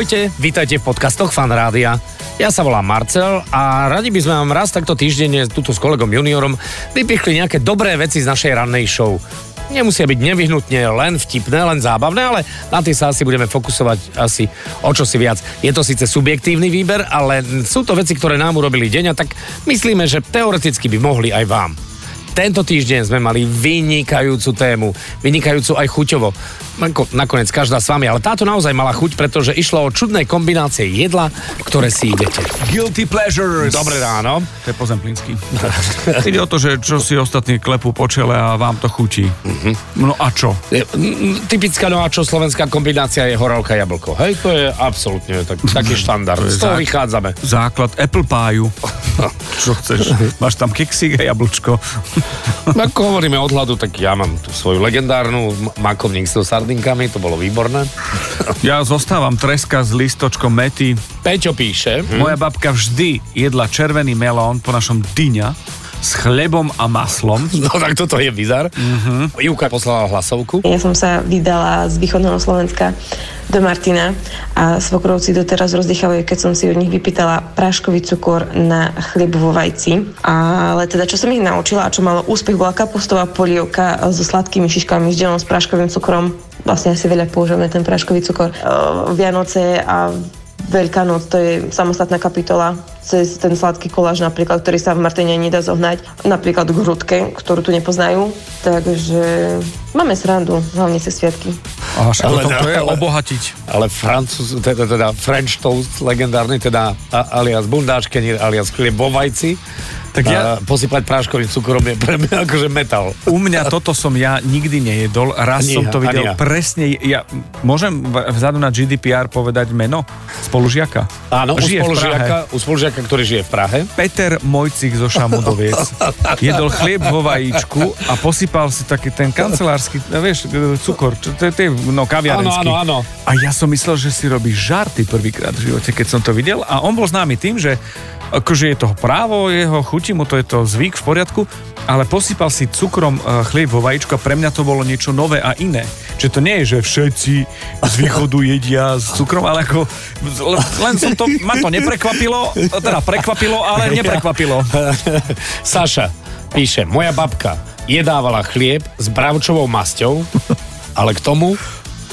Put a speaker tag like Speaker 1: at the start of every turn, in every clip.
Speaker 1: Ahojte, vítajte v podcastoch Fan Rádia. Ja sa volám Marcel a radi by sme vám raz takto týždenne tuto s kolegom juniorom vypichli nejaké dobré veci z našej rannej show. Nemusia byť nevyhnutne len vtipné, len zábavné, ale na tie sa asi budeme fokusovať asi o čo si viac. Je to síce subjektívny výber, ale sú to veci, ktoré nám urobili deň a tak myslíme, že teoreticky by mohli aj vám. Tento týždeň sme mali vynikajúcu tému, vynikajúcu aj chuťovo. Ako nakoniec každá s vami, ale táto naozaj mala chuť, pretože išlo o čudné kombinácie jedla, ktoré si idete.
Speaker 2: Guilty pleasures.
Speaker 1: Dobré ráno.
Speaker 2: To je pozemplínsky. Ide o to, že čo si ostatní klepú po čele a vám to chutí. No a čo?
Speaker 1: Je, mm, Typická no a čo slovenská kombinácia je horálka jablko. Hej, to je absolútne tak, taký štandard.
Speaker 2: je
Speaker 1: Z toho
Speaker 2: zák-
Speaker 1: vychádzame.
Speaker 2: Základ apple páju. čo chceš? Máš tam keksík a jablčko.
Speaker 1: Ako hovoríme od hladu, tak ja mám tú svoju legendárnu m- makovník so sardinkami, to bolo výborné.
Speaker 2: Ja zostávam treska s listočkom mety.
Speaker 1: Peťo píše,
Speaker 2: Moja babka vždy jedla červený melón po našom dyňa s chlebom a maslom.
Speaker 1: no tak toto je bizar. Uh-huh. Júka poslala hlasovku.
Speaker 3: Ja som sa vydala z východného Slovenska do Martina a svokrovci doteraz rozdýchavajú, keď som si od nich vypýtala práškový cukor na chlieb vo vajci. Ale teda, čo som ich naučila a čo malo úspech, bola kapustová polievka so sladkými šiškami, vždy s práškovým cukrom. Vlastne asi veľa používame ten práškový cukor. E, Vianoce a Veľká noc, to je samostatná kapitola cez ten sladký koláž napríklad, ktorý sa v Martine nedá zohnať. Napríklad k hrudke, ktorú tu nepoznajú. Takže máme srandu, hlavne cez sviatky.
Speaker 2: A
Speaker 1: Ale
Speaker 2: to, je
Speaker 1: ale-
Speaker 2: obohatiť.
Speaker 1: Ale francúz, teda, teda French toast legendárny, teda alias bundáčkenir, alias chlieb vo vajci.
Speaker 2: Tak ja-
Speaker 1: A posypať práškovým cukrom je pre mňa akože metal.
Speaker 2: U mňa toto som ja nikdy nejedol. Raz
Speaker 1: Ani
Speaker 2: som to videl
Speaker 1: ja.
Speaker 2: presne. Ja, môžem vzadu na GDPR povedať meno spolužiaka?
Speaker 1: Áno, u
Speaker 2: Žije Prahe.
Speaker 1: spolužiaka, u spolužiaka, ktorý žije v Prahe.
Speaker 2: Peter Mojcik zo Šamudoviec jedol chlieb vo vajíčku a posypal si taký ten kancelársky, no vieš, e, cukor, čo to to je no, kaviarenský.
Speaker 1: Áno, áno, áno.
Speaker 2: A ja som myslel, že si robí žarty prvýkrát v živote, keď som to videl. A on bol známy tým, že akože je to právo jeho, chutí mu to, je to zvyk v poriadku, ale posypal si cukrom e, chlieb vo vajíčku a pre mňa to bolo niečo nové a iné. Čiže to nie je, že všetci z východu jedia s cukrom, ale ako len som to, ma to neprekvapilo, teda prekvapilo, ale neprekvapilo.
Speaker 1: Saša píše, moja babka jedávala chlieb s bravčovou masťou, ale k tomu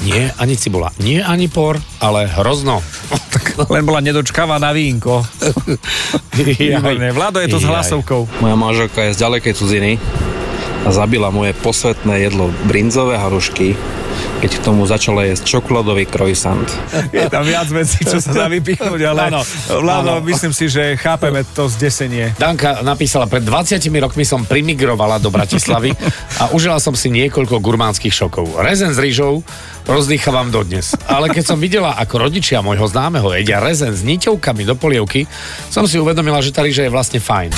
Speaker 1: nie ani cibula, nie ani por, ale hrozno.
Speaker 2: Len bola nedočkáva na vínko. Výborné. Vlado je to s
Speaker 1: Jaj.
Speaker 2: hlasovkou.
Speaker 4: Moja manželka je z ďalekej cudziny a zabila moje posvetné jedlo brinzové harušky, keď k tomu začala jesť čokoládový croissant.
Speaker 2: Je tam viac vecí, čo sa dá vypichnúť, ale
Speaker 1: Áno,
Speaker 2: Vlado,
Speaker 1: áno.
Speaker 2: myslím si, že chápeme to zdesenie.
Speaker 1: Danka napísala, pred 20 rokmi som primigrovala do Bratislavy a užila som si niekoľko gurmánskych šokov. Rezen s rýžou rozdýchavam dodnes. Ale keď som videla, ako rodičia môjho známeho jedia rezen s niťovkami do polievky, som si uvedomila, že tá rýža je vlastne fajn.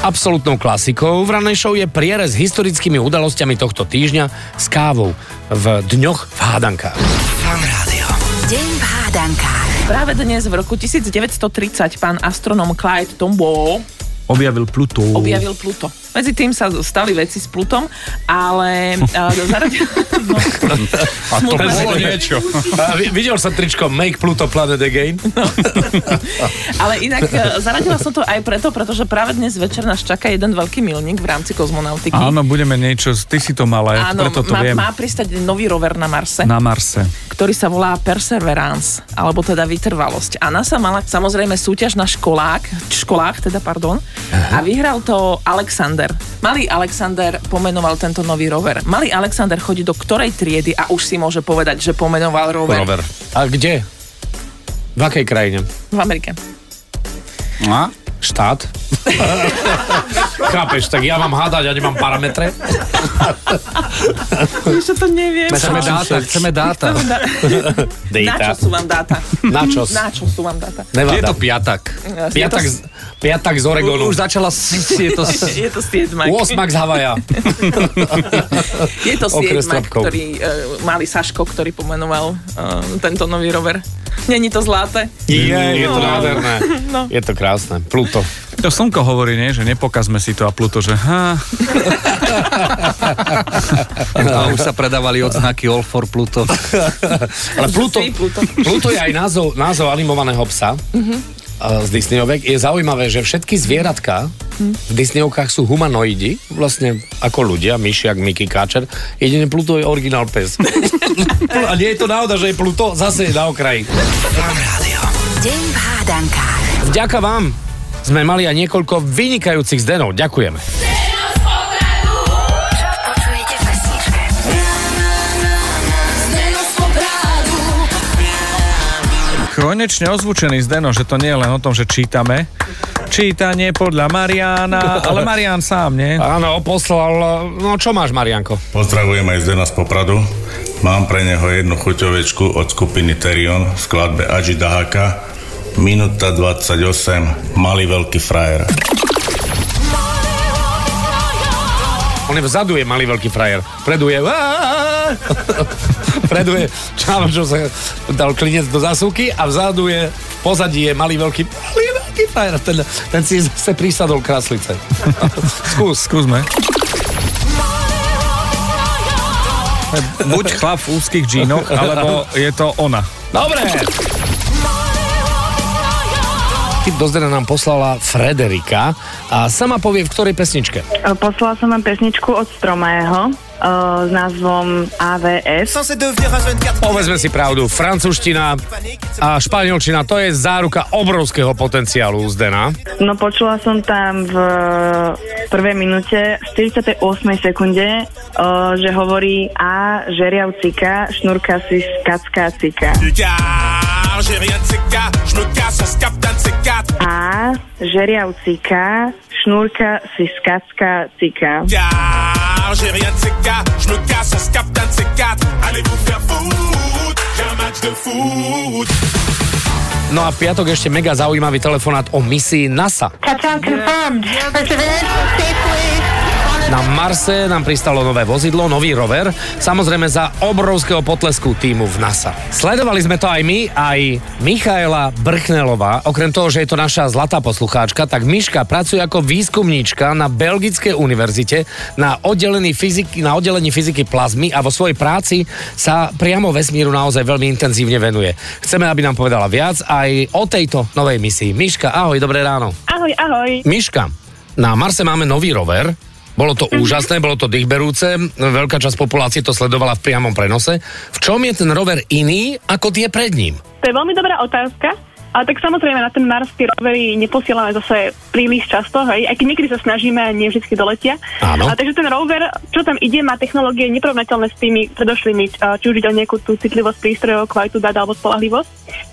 Speaker 1: Absolutnou klasikou v ranej show je prierez s historickými udalosťami tohto týždňa s kávou v dňoch v hádankách.
Speaker 5: Fan Rádio.
Speaker 6: Deň v hádankách.
Speaker 7: Práve dnes v roku 1930 pán astronom Clyde Tombaugh
Speaker 2: Objavil Pluto.
Speaker 7: objavil Pluto. Medzi tým sa stali veci s Plutom, ale uh, zaradil... No,
Speaker 2: A to
Speaker 7: Smutné.
Speaker 2: bolo niečo.
Speaker 1: A videl som tričko Make Pluto Planet Again?
Speaker 7: ale inak uh, zaradila som to aj preto, pretože práve dnes večer nás čaká jeden veľký milník v rámci kozmonautiky.
Speaker 2: Áno, budeme niečo, ty si to mala, ja
Speaker 7: Áno,
Speaker 2: preto to
Speaker 7: má,
Speaker 2: viem.
Speaker 7: má pristať nový rover na Marse.
Speaker 2: Na Marse.
Speaker 7: ktorý sa volá Perseverance, alebo teda vytrvalosť. A NASA mala samozrejme súťaž na školák, školách, teda pardon, a vyhral to Alexander. Malý Alexander pomenoval tento nový rover. Malý Alexander chodí do ktorej triedy a už si môže povedať, že pomenoval rover
Speaker 1: Rover. A kde? V akej krajine?
Speaker 7: v Amerike.
Speaker 2: A?
Speaker 1: Štát? Chápeš, tak ja mám hádať, ja nemám parametre.
Speaker 7: Ešte to neviem.
Speaker 2: Chceme dáta, chceme dáta.
Speaker 7: Na čo sú vám dáta?
Speaker 1: Na čo?
Speaker 7: Na čo sú vám dáta?
Speaker 1: Nevada.
Speaker 2: Je to piatak.
Speaker 1: Piatak, piatak z Oregonu.
Speaker 2: Už začala, je to...
Speaker 7: Je to Stiedmak.
Speaker 1: 8 z Havaja.
Speaker 7: Je to
Speaker 1: Trapkov.
Speaker 7: ktorý, uh, malý Saško, ktorý pomenoval uh, tento nový rover. Není to zlaté?
Speaker 1: Je, je to
Speaker 7: No.
Speaker 1: nádherné.
Speaker 7: No.
Speaker 1: Je to krásne. Pluto.
Speaker 2: To slnko hovorí, nie? že nepokazme si to a Pluto, že ha,
Speaker 4: A už sa predávali odznaky All for Pluto.
Speaker 1: Ale Pluto,
Speaker 7: Pluto.
Speaker 1: Je aj názov, názov animovaného psa. a z Disneyovek. Je zaujímavé, že všetky zvieratka v Disneyovkách sú humanoidi, vlastne ako ľudia, myšiak, Mickey Káčer. Jediný Pluto je originál pes. A nie je to náhoda, že je Pluto zase je na okraji.
Speaker 6: Deň v hádankách.
Speaker 1: Vďaka vám sme mali aj niekoľko vynikajúcich zdenov. Ďakujeme.
Speaker 2: Konečne ozvučený Zdeno, že to nie je len o tom, že čítame. Čítanie podľa Mariana, ale Marian sám, nie?
Speaker 1: Áno, poslal... No čo máš, Marianko?
Speaker 5: Pozdravujem aj Zdena z Popradu. Mám pre neho jednu chuťovečku od skupiny Terion v skladbe Aji Dahaka. Minúta 28, malý veľký frajer.
Speaker 1: On je vzadu je malý veľký frajer. Predu je... Predu je... Čau, čo sa dal klinec do zásuvky a vzadu je... V pozadí je malý veľký... Malý veľký frajer. Ten, ten si zase prísadol kráslice. Skús.
Speaker 2: Skúsme. Buď chlap v úzkých džínoch, alebo je to ona.
Speaker 1: Dobre. Tip do zdena nám poslala Frederika a sama povie, v ktorej pesničke.
Speaker 8: Poslala som vám pesničku od Stromého uh, s názvom AVS.
Speaker 1: Povedzme si pravdu, francúzština a španielčina, to je záruka obrovského potenciálu Zdena.
Speaker 8: No počula som tam v prvej minúte, v 48. sekunde, uh, že hovorí A, žeriavcika, šnurka si skacká cika.
Speaker 9: Car capte un de ces quatre.
Speaker 8: A, žeriavcika, šnurka si skacká cika.
Speaker 9: Se capte un de ces quatre. Allez vous faire foutre, j'ai un match de foot.
Speaker 1: No a v piatok ešte mega zaujímavý telefonát o misii NASA.
Speaker 10: Touchdown confirmed. Perseverance safely
Speaker 1: Na Marse nám pristalo nové vozidlo, nový rover, samozrejme za obrovského potlesku týmu v NASA. Sledovali sme to aj my, aj Michaela Brchnelová. Okrem toho, že je to naša zlatá poslucháčka, tak Miška pracuje ako výskumníčka na Belgickej univerzite na oddelení fyziky, na oddelení fyziky plazmy a vo svojej práci sa priamo vesmíru naozaj veľmi intenzívne venuje. Chceme, aby nám povedala viac aj o tejto novej misii. Miška, ahoj, dobré ráno.
Speaker 8: Ahoj, ahoj.
Speaker 1: Miška, na Marse máme nový rover. Bolo to úžasné, bolo to dýchberúce, veľká časť populácie to sledovala v priamom prenose. V čom je ten rover iný ako tie pred ním?
Speaker 11: To je veľmi dobrá otázka. Ale tak samozrejme na ten Mars tie rovery neposielame zase príliš často, hej, aj keď niekedy sa snažíme a nie vždy doletia.
Speaker 1: Áno.
Speaker 11: A takže ten rover, čo tam ide, má technológie neporovnateľné s tými predošlými, a či už ide o nejakú tú citlivosť prístrojov, kvalitu dát alebo spolahlivosť.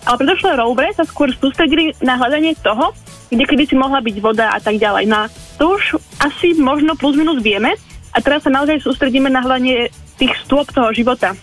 Speaker 11: Ale predošlé rovere sa skôr sústredili na hľadanie toho, kde kedy si mohla byť voda a tak ďalej. No a to už asi možno plus minus vieme a teraz sa naozaj sústredíme na hľadanie tých stôp toho života.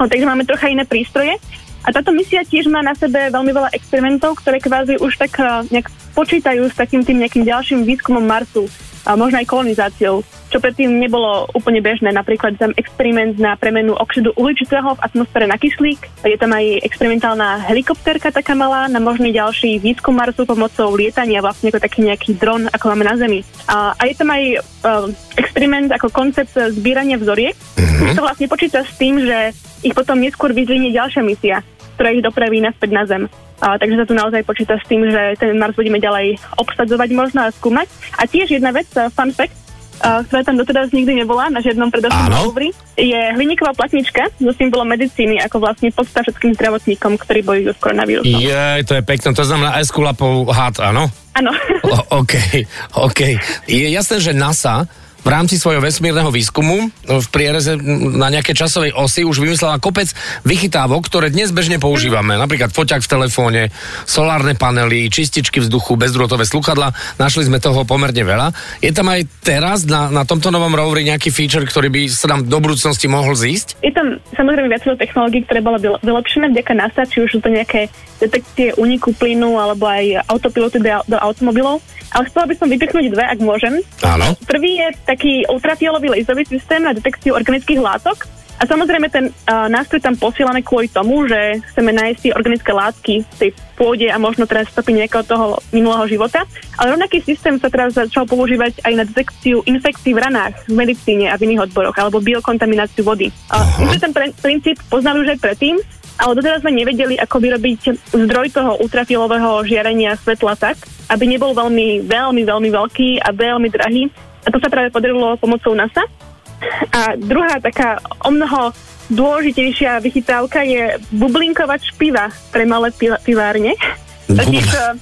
Speaker 11: No, takže máme trocha iné prístroje a táto misia tiež má na sebe veľmi veľa experimentov, ktoré kvázi už tak uh, nejak počítajú s takým tým nejakým ďalším výskumom Marsu a možno aj kolonizáciou, čo predtým nebolo úplne bežné. Napríklad tam experiment na premenu oxidu uhličitého v atmosfére na kyslík. Je tam aj experimentálna helikoptérka taká malá na možný ďalší výskum Marsu pomocou lietania, vlastne ako taký nejaký dron, ako máme na Zemi. A, a je tam aj uh, experiment ako koncept zbierania vzoriek, mm-hmm. to vlastne počíta s tým, že ich potom neskôr vyzvinie ďalšia misia, ktorá ich dopraví naspäť na Zem. A, takže sa tu naozaj počíta s tým, že ten Mars budeme ďalej obsadzovať možno a skúmať. A tiež jedna vec, uh, fun fact, uh, ktorá tam doteraz nikdy nebola na žiadnom predošlom roveri, je hliníková platnička so symbolom medicíny ako vlastne podsta všetkým zdravotníkom, ktorí bojujú s koronavírusom.
Speaker 1: Je, to je pekné, to znamená Esculapov had, áno?
Speaker 11: Áno.
Speaker 1: OK, OK. Je jasné, že NASA v rámci svojho vesmírneho výskumu v priereze na nejakej časovej osy už vymyslela kopec vychytávok, ktoré dnes bežne používame. Napríklad foťak v telefóne, solárne panely, čističky vzduchu, bezdrôtové sluchadla. Našli sme toho pomerne veľa. Je tam aj teraz na, na tomto novom roveri nejaký feature, ktorý by sa nám do budúcnosti mohol zísť?
Speaker 11: Je tam samozrejme viacero technológií, ktoré bolo vyle- vylepšené vďaka NASA, či už sú to nejaké detekcie uniku plynu alebo aj autopiloty do, do automobilov. Ale chcela by som vypichnúť dve, ak môžem.
Speaker 1: Áno.
Speaker 11: Prvý je taký ultrafielový laserový systém na detekciu organických látok A samozrejme ten uh, nástroj tam posielame kvôli tomu, že chceme nájsť tie organické látky v tej pôde a možno teraz stopy nejakého toho minulého života. Ale rovnaký systém sa teraz začal používať aj na detekciu infekcií v ranách v medicíne a v iných odboroch alebo biokontamináciu vody. Uh, ten pre- princíp poznali už aj predtým, ale doteraz sme nevedeli, ako vyrobiť zdroj toho ultrafialového žiarenia svetla tak, aby nebol veľmi, veľmi, veľmi veľký a veľmi drahý. A to sa práve podarilo pomocou NASA. A druhá taká o mnoho dôležitejšia vychytávka je bublinkovač piva pre malé pi- pivárne. Totiž eh,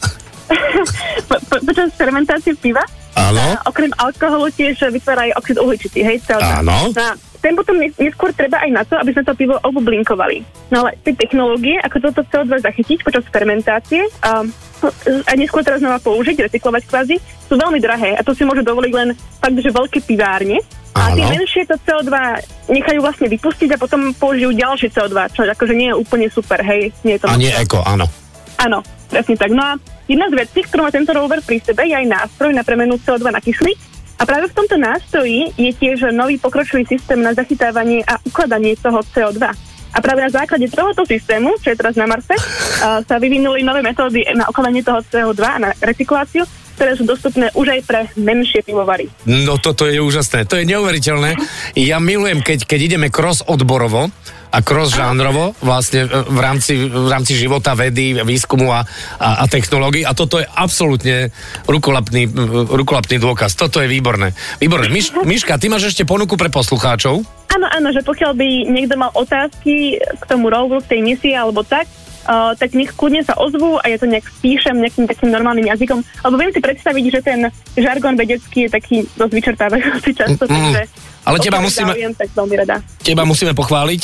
Speaker 11: po- po- počas fermentácie piva
Speaker 1: Áno.
Speaker 11: okrem alkoholu tiež vytvára aj oxid uhličitý, hej, CO2.
Speaker 1: Áno.
Speaker 11: No ten potom nes- neskôr treba aj na to, aby sme to pivo obublinkovali. No ale tie technológie, ako toto CO2 zachytiť počas fermentácie a, a neskôr teraz znova použiť, recyklovať kvázi, sú veľmi drahé a to si môže dovoliť len fakt, že veľké pivárne. A tie menšie to CO2 nechajú vlastne vypustiť a potom použijú ďalšie CO2, čo akože nie je úplne super, hej, nie je to
Speaker 1: A nie eko, áno.
Speaker 11: Áno, presne tak. No a jedna z vecí, ktorú má tento rover pri sebe, je aj nástroj na premenu CO2 na kyslík. A práve v tomto nástroji je tiež nový pokročilý systém na zachytávanie a ukladanie toho CO2. A práve na základe tohoto systému, čo je teraz na Marse, a, sa vyvinuli nové metódy na ukladanie toho CO2 a na recykláciu, ktoré sú dostupné už aj pre menšie pivovary.
Speaker 1: No toto je úžasné, to je neuveriteľné. Ja milujem, keď, keď ideme cross odborovo a cross žánrovo vlastne e, v rámci, v rámci života, vedy, výskumu a, a, a technológií a toto je absolútne rukolapný, rukolapný dôkaz. Toto je výborné. Výborné. Miš, Miška, ty máš ešte ponuku pre poslucháčov?
Speaker 11: Áno, áno, že pokiaľ by niekto mal otázky k tomu roveru, k tej misii alebo tak, uh, tak nech kľudne sa ozvú a ja to nejak spíšem nejakým takým normálnym jazykom. Lebo viem si predstaviť, že ten žargon vedecký je taký dosť vyčerpávajúci často,
Speaker 1: Mm,
Speaker 11: takže
Speaker 1: ale teba musíme-
Speaker 11: Záujem, tak veľmi rada.
Speaker 1: Teba musíme pochváliť,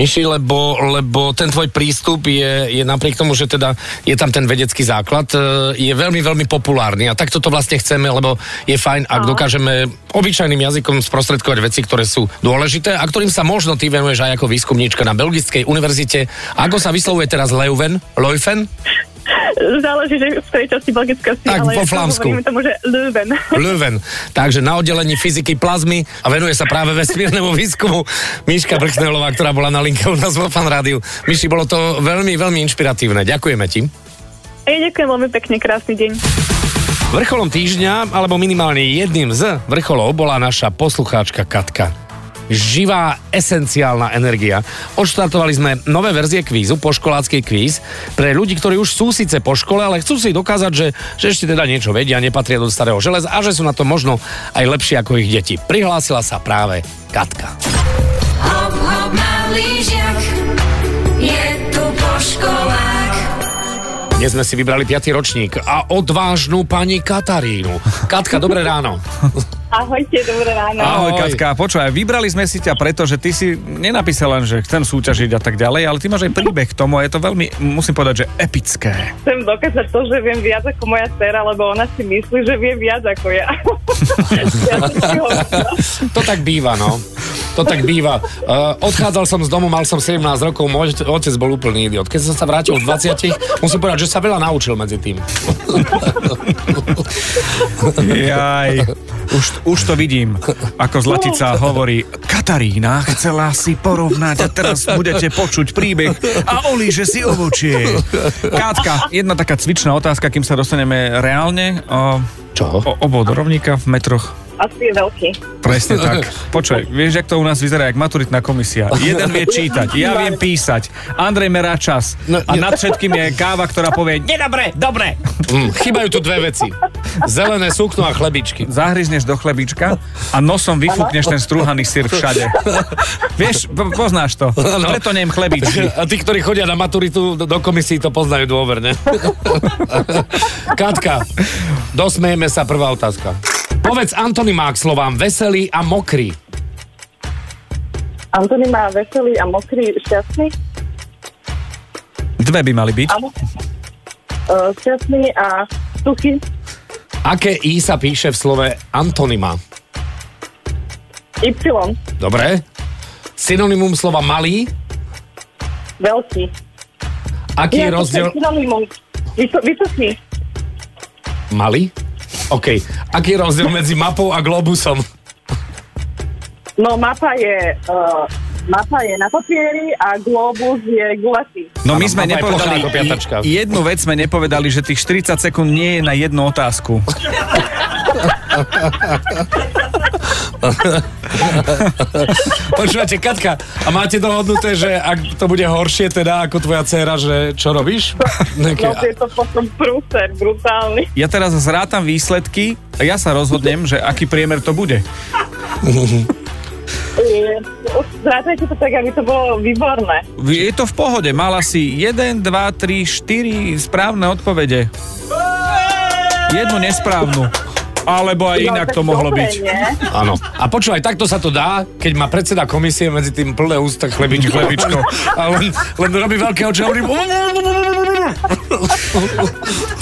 Speaker 1: Miši, lebo, lebo ten tvoj prístup je, je napriek tomu, že teda je tam ten vedecký základ, e, je veľmi, veľmi populárny a takto to vlastne chceme, lebo je fajn, ak dokážeme obyčajným jazykom sprostredkovať veci, ktoré sú dôležité a ktorým sa možno ty venuješ aj ako výskumníčka na Belgickej univerzite. Ako sa vyslovuje teraz Leuven? Leuven?
Speaker 11: Záleží, že v ktorej časti Belgická si,
Speaker 1: Tak,
Speaker 11: ale
Speaker 1: po flámsku.
Speaker 11: hovoríme tomu, že Leuven.
Speaker 1: Leuven. Takže na oddelení fyziky plazmy a venuje sa práve vesmírnemu výskumu Miška Brchnelová, ktorá bola na linke u nás vo Fan Rádiu. Miši, bolo to veľmi, veľmi inšpiratívne. Ďakujeme ti.
Speaker 11: Ja ďakujem veľmi pekne, krásny deň.
Speaker 1: Vrcholom týždňa, alebo minimálne jedným z vrcholov, bola naša poslucháčka Katka. Živá, esenciálna energia. Odštartovali sme nové verzie kvízu, poškolácky kvíz, pre ľudí, ktorí už sú síce po škole, ale chcú si dokázať, že, že ešte teda niečo vedia, nepatria do starého železa a že sú na to možno aj lepšie ako ich deti. Prihlásila sa práve Katka.
Speaker 6: Hop, hop je tu po školách.
Speaker 1: Dnes sme si vybrali 5. ročník a odvážnu pani Katarínu. Katka, dobré ráno.
Speaker 11: Ahojte, dobré ráno.
Speaker 2: Ahoj, Katka, počúvaj, vybrali sme si ťa preto, že ty si nenapísal len, že chcem súťažiť a tak ďalej, ale ty máš aj príbeh k tomu a je to veľmi, musím povedať, že epické.
Speaker 12: Chcem dokázať to, že viem viac ako moja dcera, lebo ona si myslí, že vie viac ako ja. ja.
Speaker 1: To tak býva, no. To tak býva. Uh, odchádzal som z domu, mal som 17 rokov, môj otec bol úplný idiot. Keď som sa vrátil v 20 musím povedať, že sa veľa naučil medzi tým.
Speaker 2: Jaj, už, už to vidím, ako Zlatica hovorí, Katarína chcela si porovnať a teraz budete počuť príbeh a olíže si ovočie. Kátka, jedna taká cvičná otázka, kým sa dostaneme reálne. O,
Speaker 1: Čo?
Speaker 2: O, obod rovníka v metroch.
Speaker 12: Asi je veľký.
Speaker 2: Presne tak. Počuj, vieš, jak to u nás vyzerá, jak maturitná komisia. Jeden vie čítať, ja viem písať. Andrej merá čas. A nad všetkým je káva, ktorá povie, nedobre, dobre.
Speaker 1: Mm, chýbajú tu dve veci. Zelené sukno a chlebičky.
Speaker 2: Zahryzneš do chlebička a nosom vyfúkneš ten strúhaný syr všade. Vieš, po- poznáš to. Preto nem chlebičky.
Speaker 1: A tí, ktorí chodia na maturitu do, do komisí, to poznajú dôverne. Katka, dosmejeme sa, prvá otázka. Povedz antonymák slovám veselý a mokrý.
Speaker 12: Antony má veselý a mokrý, šťastný.
Speaker 2: Dve by mali byť.
Speaker 12: Áno. Uh, šťastný a suchý.
Speaker 1: Aké I sa píše v slove antonyma?
Speaker 12: Y.
Speaker 1: Dobre. Synonymum slova malý?
Speaker 12: Veľký.
Speaker 1: Aký je
Speaker 12: Nie, to
Speaker 1: rozdiel...
Speaker 12: synonymum. Vyso- Vysoký.
Speaker 1: Malý? OK. Aký je rozdiel medzi mapou a globusom?
Speaker 12: No mapa je uh, Mapa je na papieri a globus je gulatý.
Speaker 2: No my sme
Speaker 1: je
Speaker 2: nepovedali, i- jednu vec sme nepovedali, že tých 40 sekúnd nie je na jednu otázku.
Speaker 1: Počúvate, Katka, a máte dohodnuté, že ak to bude horšie teda ako tvoja dcéra, že čo robíš? Nejaké,
Speaker 12: No je to potom prúser, brutálny.
Speaker 2: Ja teraz zrátam výsledky a ja sa rozhodnem, že aký priemer to bude.
Speaker 12: Zrátajte to tak, aby to bolo výborné.
Speaker 2: Je to v pohode, mala si 1, 2, 3, 4 správne odpovede. Jednu nesprávnu. Alebo aj inak to mohlo byť.
Speaker 1: Áno. A počúvaj, takto sa to dá, keď má predseda komisie medzi tým plné ústa chlebič, chlebičko. A len, len robí veľké oči a hovorí...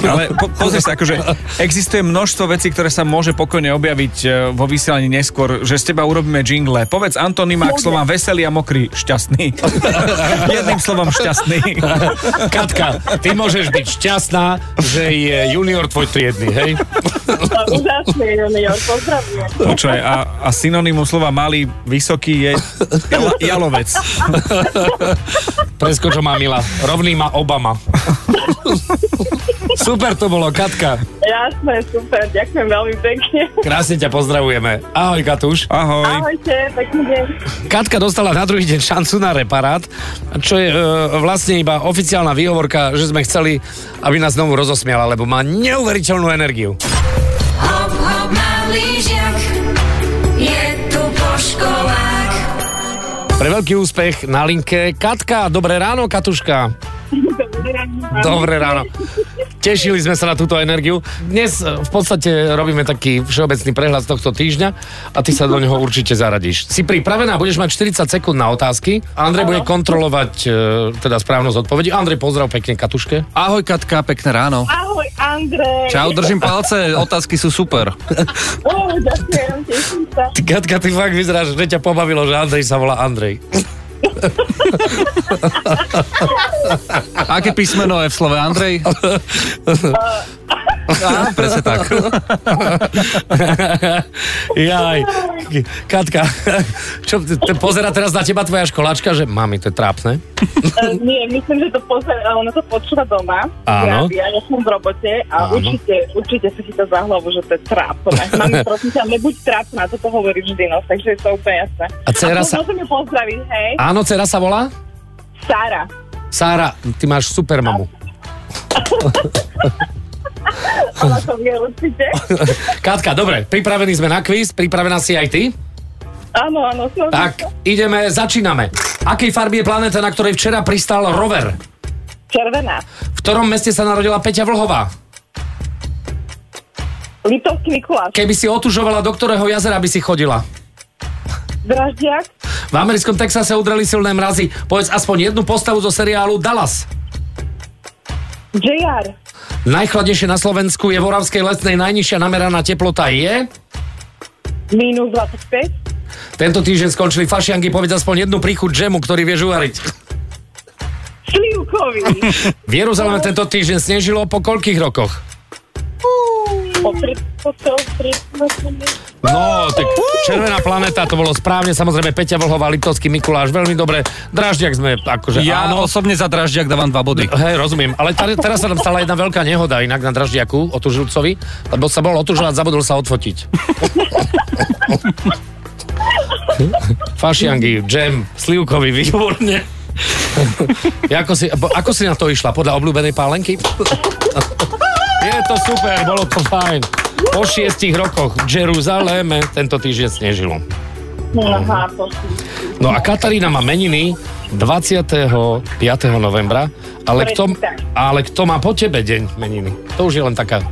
Speaker 2: Ale po, pozri sa, akože existuje množstvo vecí, ktoré sa môže pokojne objaviť e, vo vysielaní neskôr, že z teba urobíme jingle. Povedz antonymá k slovám veselý a mokrý, šťastný. Jedným slovom šťastný.
Speaker 1: Katka, ty môžeš byť šťastná, že je junior tvoj triedny, hej?
Speaker 12: Úžasný junior, pozdravujem.
Speaker 2: Počúvaj, a, a synonymum slova malý, vysoký je jala, jalovec.
Speaker 1: Presko, čo má Mila. Rovný má Obama. Super to bolo, Katka.
Speaker 12: Jasné, super, ďakujem veľmi pekne.
Speaker 1: Krásne ťa pozdravujeme. Ahoj, Katuš.
Speaker 2: Ahoj.
Speaker 12: Ahojte, pekný deň.
Speaker 1: Katka dostala na druhý deň šancu na reparát, čo je e, vlastne iba oficiálna výhovorka, že sme chceli, aby nás znovu rozosmiala, lebo má neuveriteľnú energiu.
Speaker 6: Na lyžiach, je tu po školách.
Speaker 1: Pre veľký úspech na linke Katka. Dobré ráno, Katuška. Dobré ráno. Tešili sme sa na túto energiu. Dnes e, v podstate robíme taký všeobecný prehľad z tohto týždňa a ty sa do neho určite zaradíš. Si pripravená, budeš mať 40 sekúnd na otázky. Andrej bude kontrolovať e, teda správnosť odpovedí. Andrej, pozdrav pekne Katuške.
Speaker 13: Ahoj Katka, pekné ráno.
Speaker 12: Ahoj, Andrej.
Speaker 13: Čau, držím palce, otázky sú super.
Speaker 12: Oh, ďakujem, teším sa.
Speaker 1: Ty, Katka, ty fakt vyzeráš, že ťa pobavilo, že Andrej sa volá Andrej.
Speaker 13: Aké písmeno je v slove Andrej? Á, presne tak.
Speaker 1: Jaj, Katka, čo, t- t- pozera teraz na teba tvoja školáčka, že mami, to je trápne.
Speaker 12: Uh, nie, myslím, že to pozera, ona to počúva doma.
Speaker 1: Áno.
Speaker 12: Ja, ja som v robote a
Speaker 1: Áno.
Speaker 12: určite, určite si chytá za hlavu, že to je trápne. Mami, prosím ťa, nebuď trápna, toto hovorí vždy, no, takže je to úplne jasné.
Speaker 1: A dcera sa-
Speaker 12: Môžem ju pozdraviť, hej?
Speaker 1: Áno, dcera sa volá?
Speaker 12: Sára.
Speaker 1: Sára, ty máš super mamu.
Speaker 12: Ona to vie určite.
Speaker 1: Katka, dobre, pripravení sme na kvíz, pripravená si aj ty?
Speaker 12: Áno, áno, snažím
Speaker 1: Tak, ideme, začíname. Akej farby je planéta, na ktorej včera pristal rover?
Speaker 12: Červená.
Speaker 1: V ktorom meste sa narodila Peťa Vlhová?
Speaker 12: Litovský Mikuláš.
Speaker 1: Keby si otužovala, do ktorého jazera by si chodila?
Speaker 12: Draždiak.
Speaker 1: V americkom Texase udreli silné mrazy. Povedz aspoň jednu postavu zo seriálu Dallas.
Speaker 12: JR.
Speaker 1: Najchladnejšie na Slovensku je v Oravskej lesnej najnižšia nameraná teplota je...
Speaker 12: Minus 25.
Speaker 1: Tento týždeň skončili fašianky, povedz aspoň jednu príchuť džemu, ktorý vieš uvariť.
Speaker 12: Slivkový.
Speaker 1: V Jeruzaleme tento týždeň snežilo po koľkých rokoch? No, tak Červená planéta, to bolo správne, samozrejme Peťa Vlhová, Litovský Mikuláš, veľmi dobre. Draždiak sme, akože
Speaker 13: Ja
Speaker 1: áno.
Speaker 13: osobne za Draždiak dávam dva body.
Speaker 1: Hej, rozumiem, ale tady, teraz sa tam stala jedna veľká nehoda inak na Draždiaku, otužilcovi, lebo sa bol otužovať, zabudol sa odfotiť. Fašiangy, džem, slivkový, výborne. ako, si, ako si na to išla? Podľa obľúbenej pálenky? Je to super, bolo to fajn. Po šiestich rokoch v Jeruzaleme tento týždeň snežilo.
Speaker 12: Aha, to
Speaker 1: No a Katarína má meniny 25. novembra, ale kto, ale kto má po tebe deň meniny? To už je len taká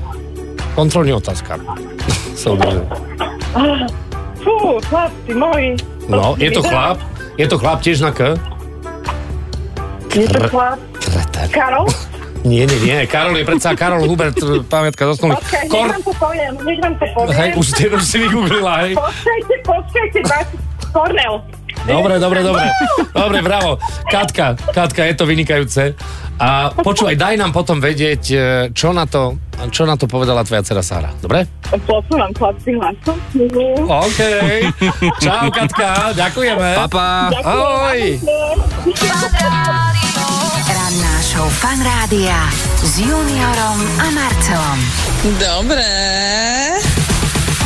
Speaker 1: kontrolná otázka. Soudruže.
Speaker 12: Fú, chlapci moji.
Speaker 1: No, je to chlap, je to chlap tiež na K?
Speaker 12: Je to chlap. Karol?
Speaker 1: Nie, nie, nie, Karol je predsa Karol Hubert, pamätka zosnulý.
Speaker 12: Počkaj, nech
Speaker 1: Kor...
Speaker 12: vám to poviem, nech vám to poviem.
Speaker 1: Hej, už, ste, už si vygooglila, hej?
Speaker 12: Počkajte, počkajte. Kornel.
Speaker 1: Dobre, dobre, dobre. Dobre, bravo. Katka, Katka, je to vynikajúce. A počúvaj, daj nám potom vedieť, e, čo na to, čo na to povedala tvoja dcera Sára. Dobre?
Speaker 12: Posúvam chlapci hlasom.
Speaker 1: OK. Čau, Katka, ďakujeme.
Speaker 13: Papa.
Speaker 1: Ahoj.
Speaker 14: Ranná show Fan Rádia s Juniorom a Marcelom.
Speaker 15: Dobre.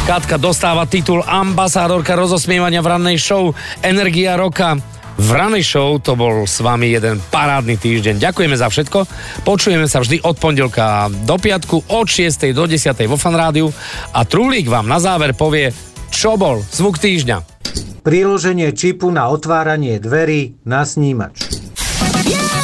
Speaker 1: Katka dostáva titul ambasádorka rozosmievania v rannej show Energia roka. V ranej show to bol s vami jeden parádny týždeň. Ďakujeme za všetko. Počujeme sa vždy od pondelka do piatku od 6. do 10. vo Fan Rádiu a Trulík vám na záver povie, čo bol zvuk týždňa.
Speaker 16: Priloženie čipu na otváranie dverí na snímač.
Speaker 14: Ráno.